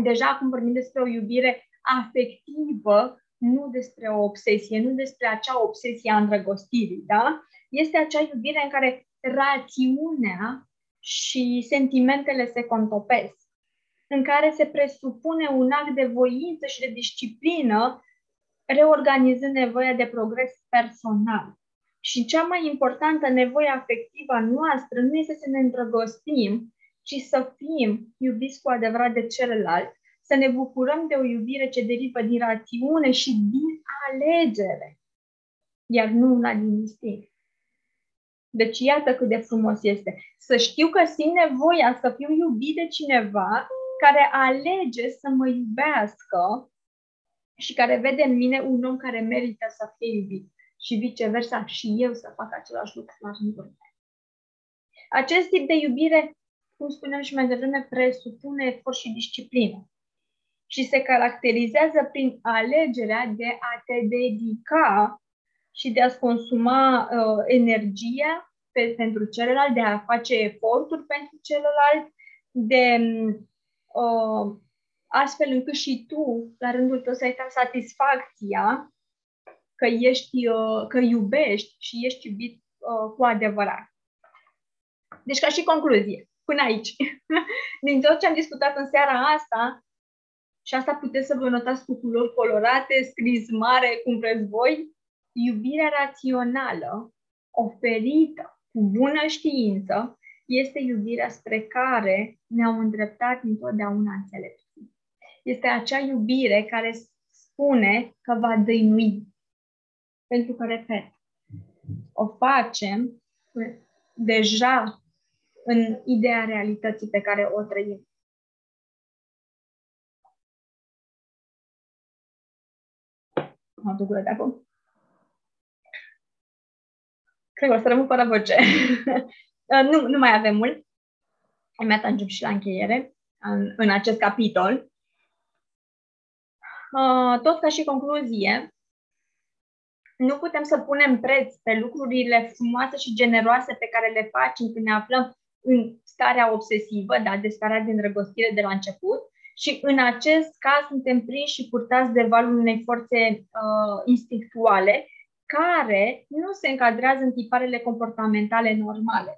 deja acum vorbim despre o iubire afectivă, nu despre o obsesie, nu despre acea obsesie a îndrăgostirii, da? Este acea iubire în care rațiunea și sentimentele se contopesc, în care se presupune un act de voință și de disciplină, reorganizând nevoia de progres personal. Și cea mai importantă nevoie afectivă a noastră nu este să ne îndrăgostim, ci să fim iubiți cu adevărat de celălalt, să ne bucurăm de o iubire ce derivă din rațiune și din alegere, iar nu una din instinct. Deci iată cât de frumos este. Să știu că simt nevoia să fiu iubit de cineva care alege să mă iubească și care vede în mine un om care merită să fie iubit. Și viceversa, și eu să fac același lucru la rândul meu. Acest tip de iubire, cum spuneam și mai devreme, presupune efort și disciplină. Și se caracterizează prin alegerea de a te dedica și de a-ți consuma uh, energia pe, pentru celălalt, de a face eforturi pentru celălalt, de uh, astfel încât și tu, la rândul tău, să ai satisfacția că, ești, uh, că iubești și ești iubit uh, cu adevărat. Deci, ca și concluzie, până aici, din tot ce am discutat în seara asta, și asta puteți să vă notați cu culori colorate, scris mare, cum vreți voi, iubirea rațională oferită cu bună știință este iubirea spre care ne-au îndreptat întotdeauna înțelepții. Este acea iubire care spune că va dăinui. Pentru că, repet, o facem deja în ideea realității pe care o trăim. Mă duc de acum. Cred că o să rămân fără voce. Uh, nu, nu mai avem mult. Imediat ajungem și la încheiere în, în acest capitol. Uh, tot ca și concluzie, nu putem să punem preț pe lucrurile frumoase și generoase pe care le facem când ne aflăm în starea obsesivă, da, de starea de îndrăgostire de la început, și în acest caz suntem prinși și purtați de valul unei forțe uh, instinctuale care nu se încadrează în tiparele comportamentale normale.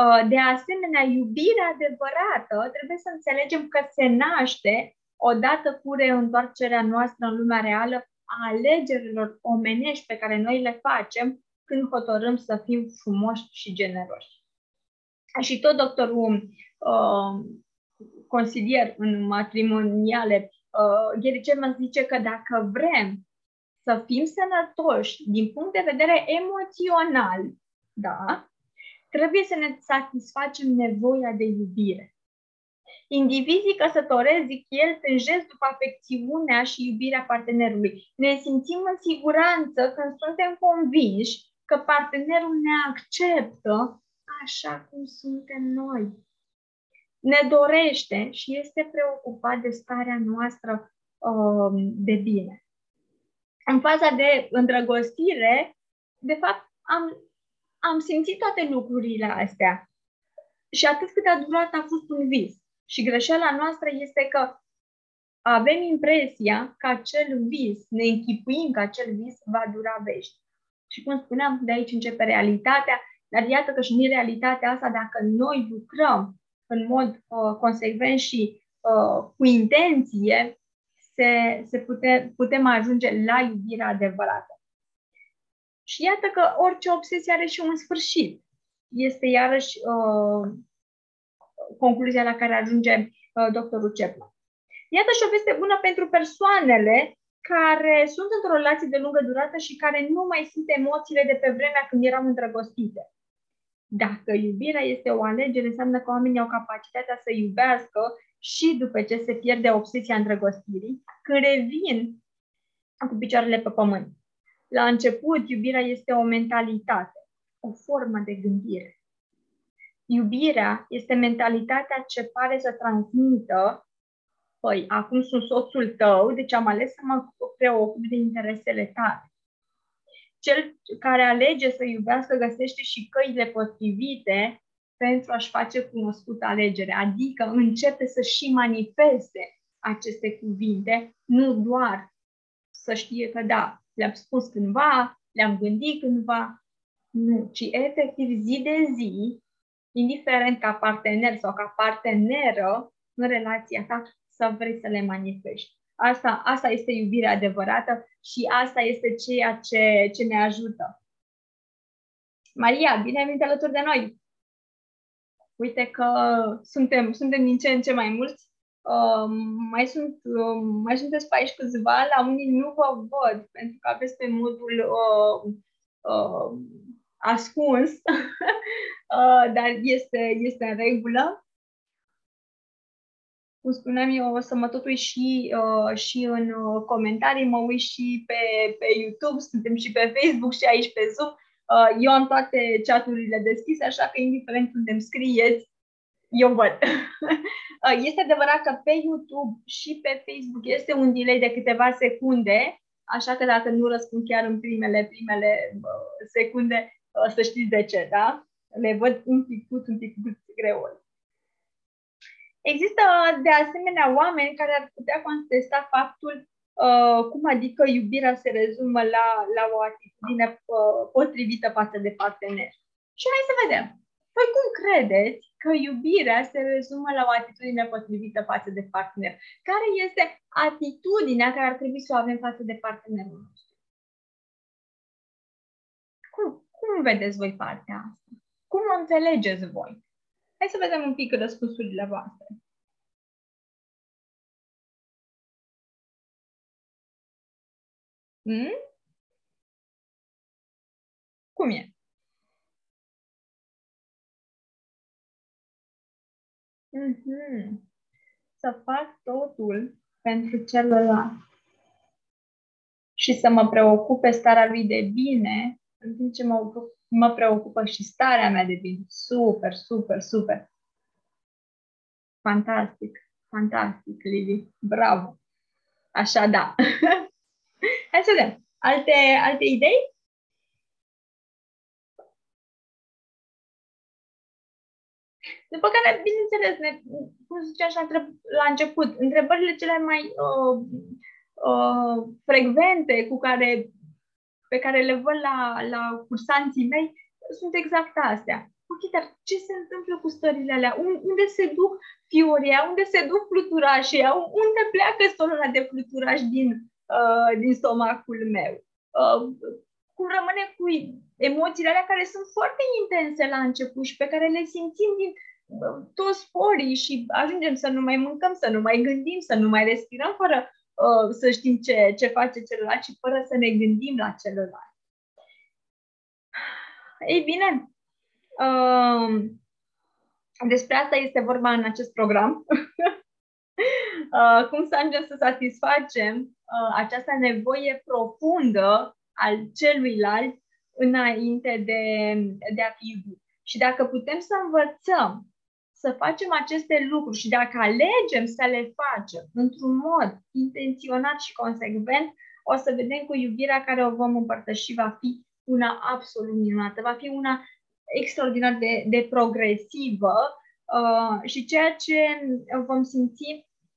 Uh, de asemenea, iubirea adevărată trebuie să înțelegem că se naște odată cu reîntoarcerea noastră în lumea reală a alegerilor omenești pe care noi le facem când hotărâm să fim frumoși și generoși. Și tot doctorul uh, consilier în matrimoniale, uh, Gary Chapman zice că dacă vrem să fim sănătoși din punct de vedere emoțional, da, trebuie să ne satisfacem nevoia de iubire. Indivizii căsătorezi, zic el, tânjesc după afecțiunea și iubirea partenerului. Ne simțim în siguranță când suntem convinși că partenerul ne acceptă așa cum suntem noi. Ne dorește și este preocupat de starea noastră uh, de bine în faza de îndrăgostire, de fapt, am, am simțit toate lucrurile astea. Și atât cât a durat a fost un vis. Și greșeala noastră este că avem impresia că acel vis, ne închipuim că acel vis va dura vești. Și cum spuneam, de aici începe realitatea, dar iată că și în realitatea asta, dacă noi lucrăm în mod uh, consecvent și uh, cu intenție, se, se pute, putem ajunge la iubirea adevărată. Și iată că orice obsesie are și un sfârșit. Este iarăși uh, concluzia la care ajunge uh, doctorul Chapman. Iată și o veste bună pentru persoanele care sunt într-o relație de lungă durată și care nu mai simt emoțiile de pe vremea când erau îndrăgostite. Dacă iubirea este o alegere, înseamnă că oamenii au capacitatea să iubească și după ce se pierde obsesia îndrăgostirii, când revin cu picioarele pe pământ. La început, iubirea este o mentalitate, o formă de gândire. Iubirea este mentalitatea ce pare să transmită, păi, acum sunt soțul tău, deci am ales să mă preocup de interesele tale. Cel care alege să iubească găsește și căile potrivite pentru a-și face cunoscută alegere, adică începe să și manifeste aceste cuvinte, nu doar să știe că da, le-am spus cândva, le-am gândit cândva, nu, ci efectiv zi de zi, indiferent ca partener sau ca parteneră în relația ta, să vrei să le manifesti. Asta, asta este iubirea adevărată și asta este ceea ce, ce ne ajută. Maria, bine ai venit alături de noi! Uite că suntem, suntem din ce în ce mai mulți. Uh, mai, sunt, uh, mai sunteți pe aici câțiva, la unii nu vă văd, pentru că aveți pe modul uh, uh, ascuns, uh, dar este, este în regulă. Cum spuneam eu, o să mă tot uit și, uh, și în uh, comentarii, mă uit și pe, pe YouTube, suntem și pe Facebook și aici pe Zoom. Uh, eu am toate chaturile deschise, așa că indiferent unde îmi scrieți, eu văd. Uh, este adevărat că pe YouTube și pe Facebook este un delay de câteva secunde, așa că dacă nu răspund chiar în primele, primele uh, secunde, să știți de ce, da? Le văd un pic, un pic greu. Există de asemenea oameni care ar putea contesta faptul Uh, cum adică iubirea se rezumă la, la o atitudine uh, potrivită față de partener. Și hai să vedem. Păi cum credeți că iubirea se rezumă la o atitudine potrivită față de partener? Care este atitudinea care ar trebui să o avem față de partenerul nostru? Cum, cum vedeți voi partea asta? Cum o înțelegeți voi? Hai să vedem un pic răspunsurile voastre. Hmm? Cum e? Mm-hmm. Să fac totul pentru celălalt și să mă preocupe starea lui de bine, în timp ce mă, mă preocupă și starea mea de bine. Super, super, super. Fantastic, fantastic, Lili. Bravo. Așa, da. Hai să vedem. Alte, alte idei? După care, bineînțeles, ne, cum zicea așa la început, întrebările cele mai uh, uh, frecvente cu care, pe care le văd la, la cursanții mei sunt exact astea. Ok, dar ce se întâmplă cu stările alea? Unde se duc fioria? Unde se duc fluturașii? Unde pleacă solul de fluturaș din, uh, din stomacul meu. Uh, cum rămâne cu emoțiile alea care sunt foarte intense la început și pe care le simțim din uh, toți porii și ajungem să nu mai mâncăm, să nu mai gândim, să nu mai respirăm fără uh, să știm ce, ce face celălalt și fără să ne gândim la celălalt. Ei bine, uh, despre asta este vorba în acest program. uh, cum să ajungem să satisfacem uh, această nevoie profundă al celuilalt înainte de, de a fi iubit. Și dacă putem să învățăm să facem aceste lucruri și dacă alegem să le facem într-un mod intenționat și consecvent, o să vedem că iubirea care o vom împărtăși va fi una absolut minunată, va fi una extraordinar de, de progresivă uh, și ceea ce vom simți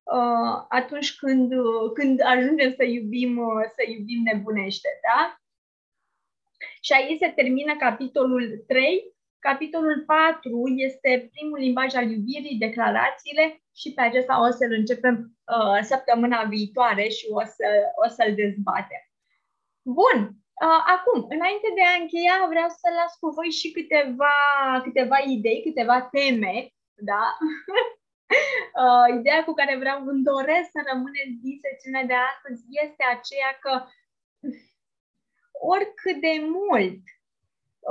uh, atunci când, uh, când ajungem să iubim, uh, să iubim nebunește, da? Și aici se termină capitolul 3. Capitolul 4 este primul limbaj al iubirii, declarațiile și pe acesta o să-l începem uh, săptămâna viitoare și o, să, o să-l dezbatem. Bun, uh, acum, înainte de a încheia, vreau să las cu voi și câteva, câteva idei, câteva teme da? uh, ideea cu care vreau, îmi doresc să rămân din secțiunea de astăzi este aceea că oricât de mult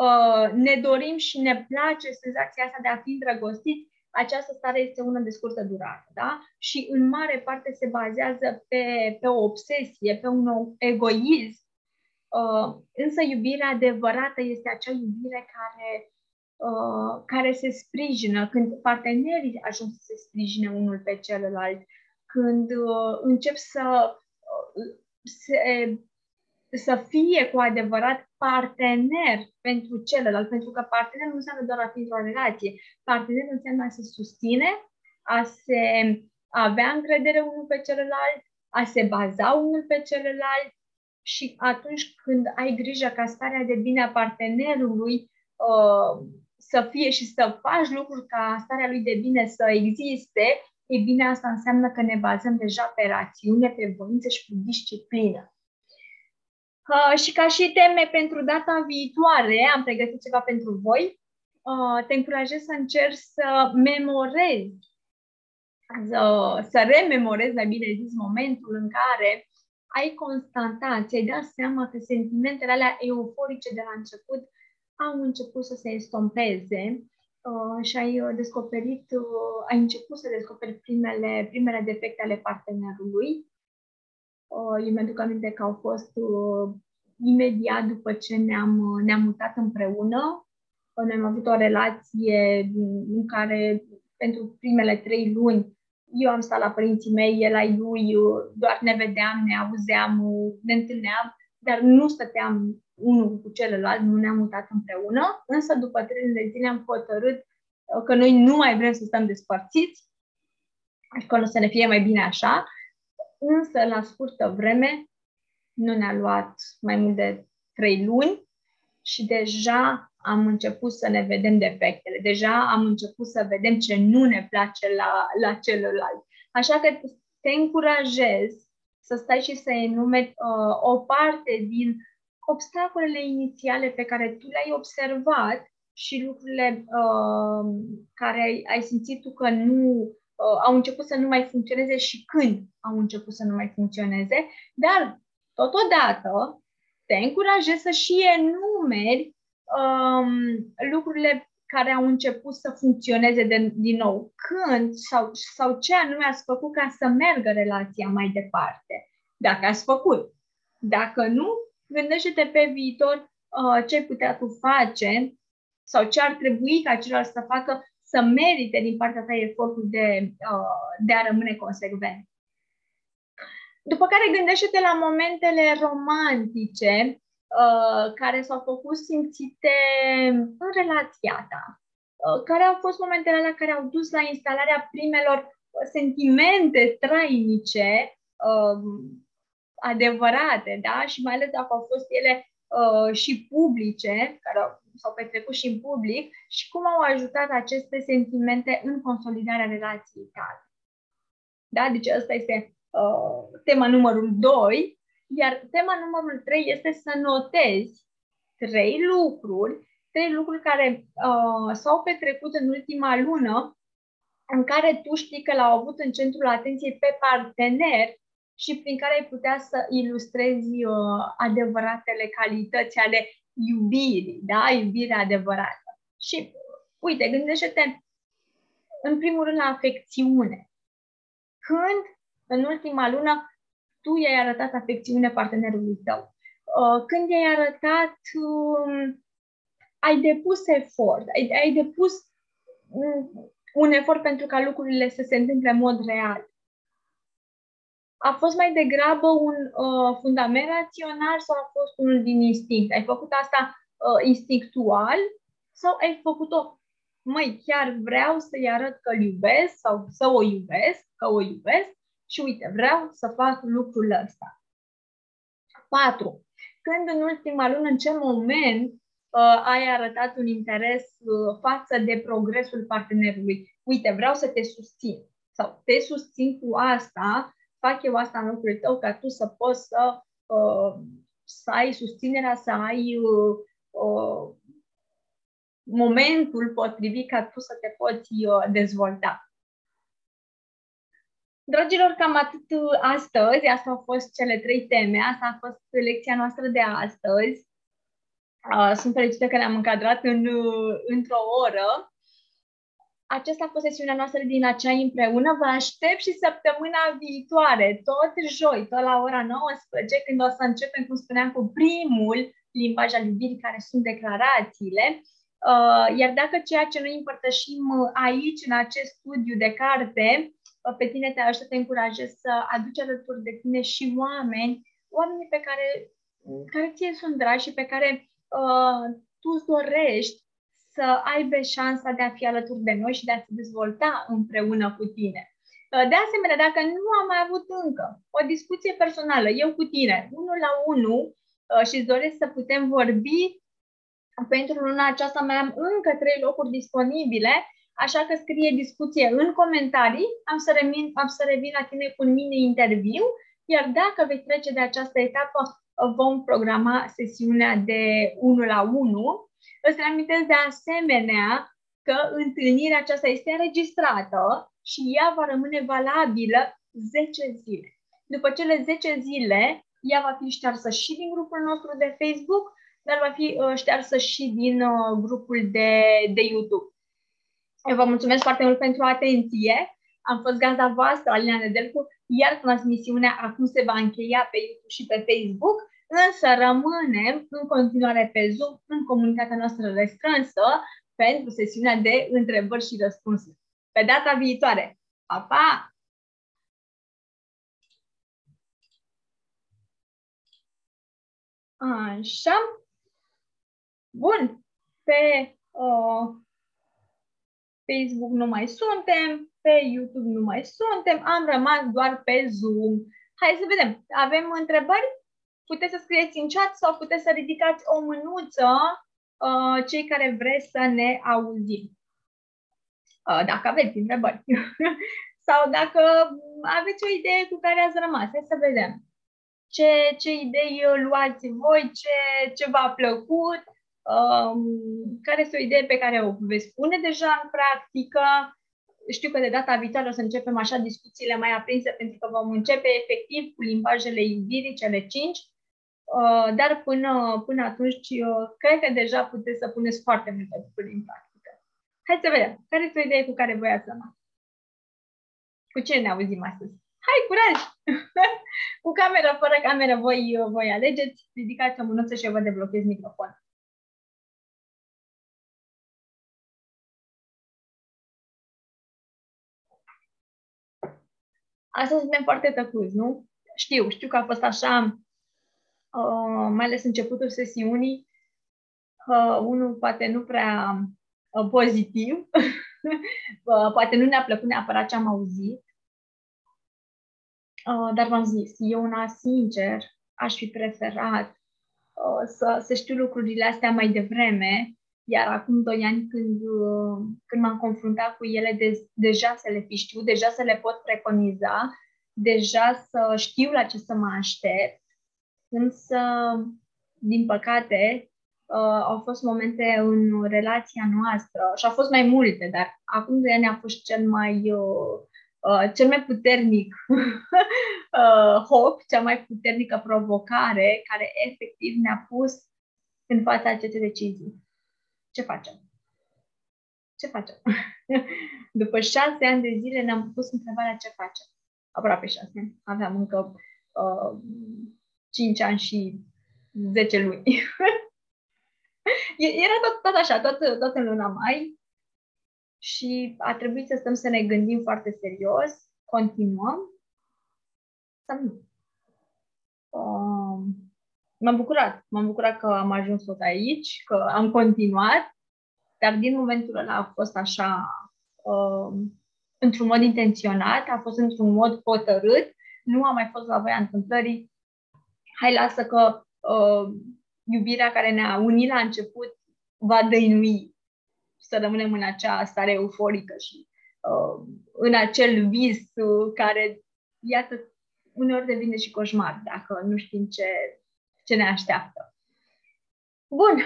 uh, ne dorim și ne place senzația asta de a fi îndrăgostiți, această stare este una de scurtă durată, da? Și în mare parte se bazează pe, pe o obsesie, pe un egoism. Uh, însă iubirea adevărată este acea iubire care, uh, care se sprijină, când partenerii ajung să se sprijine unul pe celălalt, când uh, încep să uh, se să fie cu adevărat partener pentru celălalt, pentru că partener nu înseamnă doar a fi într-o relație. Partener înseamnă a se susține, a se avea încredere unul pe celălalt, a se baza unul pe celălalt și atunci când ai grijă ca starea de bine a partenerului uh, să fie și să faci lucruri ca starea lui de bine să existe, e bine, asta înseamnă că ne bazăm deja pe rațiune, pe voință și pe disciplină. Uh, și ca și teme pentru data viitoare, am pregătit ceva pentru voi. Uh, te încurajez să încerci să memorezi, să, să rememorezi, mai bine zis, momentul în care ai constatat, ți-ai dat seama că sentimentele alea euforice de la început au început să se estompeze uh, și ai descoperit, uh, ai început să descoperi primele, primele defecte ale partenerului Uh, eu mi-aduc aminte că au fost uh, imediat după ce ne-am, uh, ne-am mutat împreună. Noi am avut o relație în care pentru primele trei luni eu am stat la părinții mei, el ai lui, doar ne vedeam, ne auzeam, ne întâlneam, dar nu stăteam unul cu celălalt, nu ne-am mutat împreună, însă după trei luni de zile am hotărât că noi nu mai vrem să stăm despărțiți, acolo să ne fie mai bine așa însă la scurtă vreme nu ne-a luat mai mult de trei luni și deja am început să ne vedem defectele, deja am început să vedem ce nu ne place la, la celălalt. Așa că te încurajez să stai și să enumeri uh, o parte din obstacolele inițiale pe care tu le-ai observat și lucrurile uh, care ai, ai simțit tu că nu uh, au început să nu mai funcționeze și când au început să nu mai funcționeze, dar totodată te încurajez să și enumeri um, lucrurile care au început să funcționeze de, din nou. Când sau, sau ce anume ați făcut ca să meargă relația mai departe. Dacă ați făcut. Dacă nu, gândește-te pe viitor uh, ce ai putea tu face sau ce ar trebui ca celălalt să facă să merite din partea ta efortul de, uh, de a rămâne consecvent. După care gândește-te la momentele romantice uh, care s-au făcut simțite în relația ta, uh, care au fost momentele alea care au dus la instalarea primelor sentimente trainice uh, adevărate, da? Și mai ales dacă au fost ele uh, și publice, care au s-au petrecut și în public și cum au ajutat aceste sentimente în consolidarea relației tale. Da? Deci asta este uh, tema numărul 2, iar tema numărul 3 este să notezi trei lucruri, trei lucruri care uh, s-au petrecut în ultima lună în care tu știi că l-au avut în centrul atenției pe partener și prin care ai putea să ilustrezi uh, adevăratele calități ale iubirii, da? Iubirea adevărată. Și, uite, gândește-te în primul rând la afecțiune. Când, în ultima lună, tu i-ai arătat afecțiune partenerului tău? Uh, când i-ai arătat, um, ai depus efort, ai, ai depus um, un efort pentru ca lucrurile să se întâmple în mod real a fost mai degrabă un uh, fundament rațional sau a fost unul din instinct? Ai făcut asta uh, instinctual sau ai făcut-o, măi, chiar vreau să-i arăt că îl iubesc sau să o iubesc, că o iubesc și uite, vreau să fac lucrul ăsta. 4. Când în ultima lună, în ce moment uh, ai arătat un interes uh, față de progresul partenerului? Uite, vreau să te susțin sau te susțin cu asta fac eu asta în locul tău ca tu să poți să, uh, să ai susținerea, să ai uh, uh, momentul potrivit ca tu să te poți uh, dezvolta. Dragilor, cam atât astăzi. Astea au fost cele trei teme. Asta a fost lecția noastră de astăzi. Sunt fericită că ne-am încadrat în, într-o oră aceasta a fost sesiunea noastră din acea împreună. Vă aștept și săptămâna viitoare, tot joi, tot la ora 19, când o să începem, cum spuneam, cu primul limbaj al iubirii, care sunt declarațiile. Uh, iar dacă ceea ce noi împărtășim aici, în acest studiu de carte, uh, pe tine te ajută, te încurajez să aduci alături de tine și oameni, oameni pe care, care ție sunt dragi și pe care uh, tu îți dorești să aibă șansa de a fi alături de noi și de a se dezvolta împreună cu tine. Uh, de asemenea, dacă nu am mai avut încă o discuție personală, eu cu tine, unul la unul, uh, și îți doresc să putem vorbi, pentru luna aceasta mai am încă trei locuri disponibile, așa că scrie discuție în comentarii, am să, revin, am să revin la tine cu un mini-interviu, iar dacă vei trece de această etapă, vom programa sesiunea de 1 la 1 Îți reamintesc de asemenea că întâlnirea aceasta este înregistrată și ea va rămâne valabilă 10 zile. După cele 10 zile, ea va fi ștearsă și din grupul nostru de Facebook, dar va fi uh, ștearsă și din uh, grupul de, de YouTube. Eu vă mulțumesc foarte mult pentru atenție. Am fost gazda voastră, Alina Nedelcu, iar transmisiunea acum se va încheia pe YouTube și pe Facebook însă rămânem în continuare pe Zoom în comunitatea noastră restrânsă pentru sesiunea de întrebări și răspunsuri. Pe data viitoare! Pa, pa! Așa. Bun. Pe uh, Facebook nu mai suntem, pe YouTube nu mai suntem, am rămas doar pe Zoom. Hai să vedem. Avem întrebări? Puteți să scrieți în chat sau puteți să ridicați o mânuță uh, cei care vreți să ne auzim. Uh, dacă aveți întrebări. sau dacă aveți o idee cu care ați rămas. Hai să vedem. Ce, ce idei luați voi, ce, ce v-a plăcut, um, care este o idee pe care o veți pune deja în practică. Știu că de data viitoare o să începem așa discuțiile mai aprinse pentru că vom începe efectiv cu limbajele iubirii, cele cinci, Uh, dar până, până atunci, uh, cred că deja puteți să puneți foarte multe lucruri în practică. Hai să vedem. Care este o idee cu care voi ați rămas? Cu ce ne auzim astăzi? Hai, curaj! cu cameră, fără cameră, voi, voi alegeți. Ridicați o mânuță și eu vă deblochez microfonul. Astăzi suntem foarte tăcuți, nu? Știu, știu că a fost așa Uh, mai ales începutul sesiunii, uh, unul poate nu prea uh, pozitiv, uh, poate nu ne-a plăcut neapărat ce am auzit, uh, dar v-am zis, eu una sincer aș fi preferat uh, să, să știu lucrurile astea mai devreme, iar acum doi ani când, uh, când m-am confruntat cu ele, de, deja să le fi știu, deja să le pot preconiza, deja să știu la ce să mă aștept Însă, din păcate, uh, au fost momente în relația noastră și au fost mai multe, dar acum de ani a fost cel mai, uh, uh, cel mai puternic uh, hoc, cea mai puternică provocare care efectiv ne-a pus în fața acestei decizii. Ce facem? Ce facem? După șase ani de zile ne-am pus întrebarea ce facem. Aproape șase ani. Aveam încă uh, 5 ani și 10 luni. Era tot, tot așa, tot, tot în luna mai și a trebuit să stăm să ne gândim foarte serios, continuăm sau nu. Uh, m-am bucurat, m-am bucurat că am ajuns tot aici, că am continuat, dar din momentul ăla a fost așa, uh, într-un mod intenționat, a fost într-un mod hotărât, nu a mai fost la voia întâmplării, hai lasă că uh, iubirea care ne-a unit la început va dăinui să rămânem în acea stare euforică și uh, în acel vis uh, care, iată, uneori devine și coșmar dacă nu știm ce, ce ne așteaptă. Bun,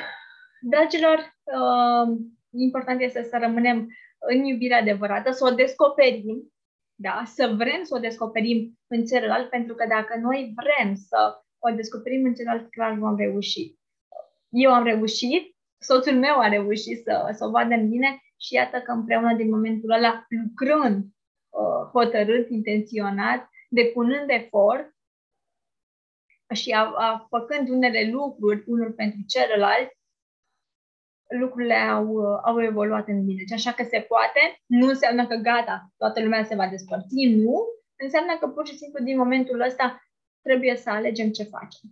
Dragilor, uh, important este să rămânem în iubirea adevărată, să o descoperim, da? să vrem să o descoperim în celălalt, pentru că dacă noi vrem să o descoperim în celălalt, clar vom reuși. Eu am reușit, soțul meu a reușit să, să o vadă în mine și iată că împreună din momentul ăla, lucrând, uh, hotărât, intenționat, depunând efort și a, a, făcând unele lucruri unul pentru celălalt, lucrurile au, uh, au evoluat în bine. Așa că se poate, nu înseamnă că gata, toată lumea se va despărți, nu. Înseamnă că pur și simplu din momentul ăsta trebuie să alegem ce facem.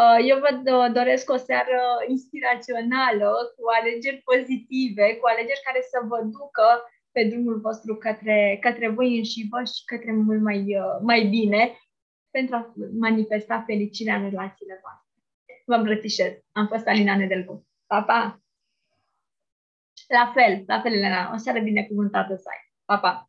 Uh, eu vă doresc o seară inspirațională, cu alegeri pozitive, cu alegeri care să vă ducă pe drumul vostru către, către voi înși vă și către mult mai, uh, mai bine pentru a manifesta fericirea în relațiile voastre. Vă îmbrățișez. Am fost Alina Nedelcu. Pa, pa! La fel, la fel, Elena. O seară binecuvântată să ai. Pa, pa!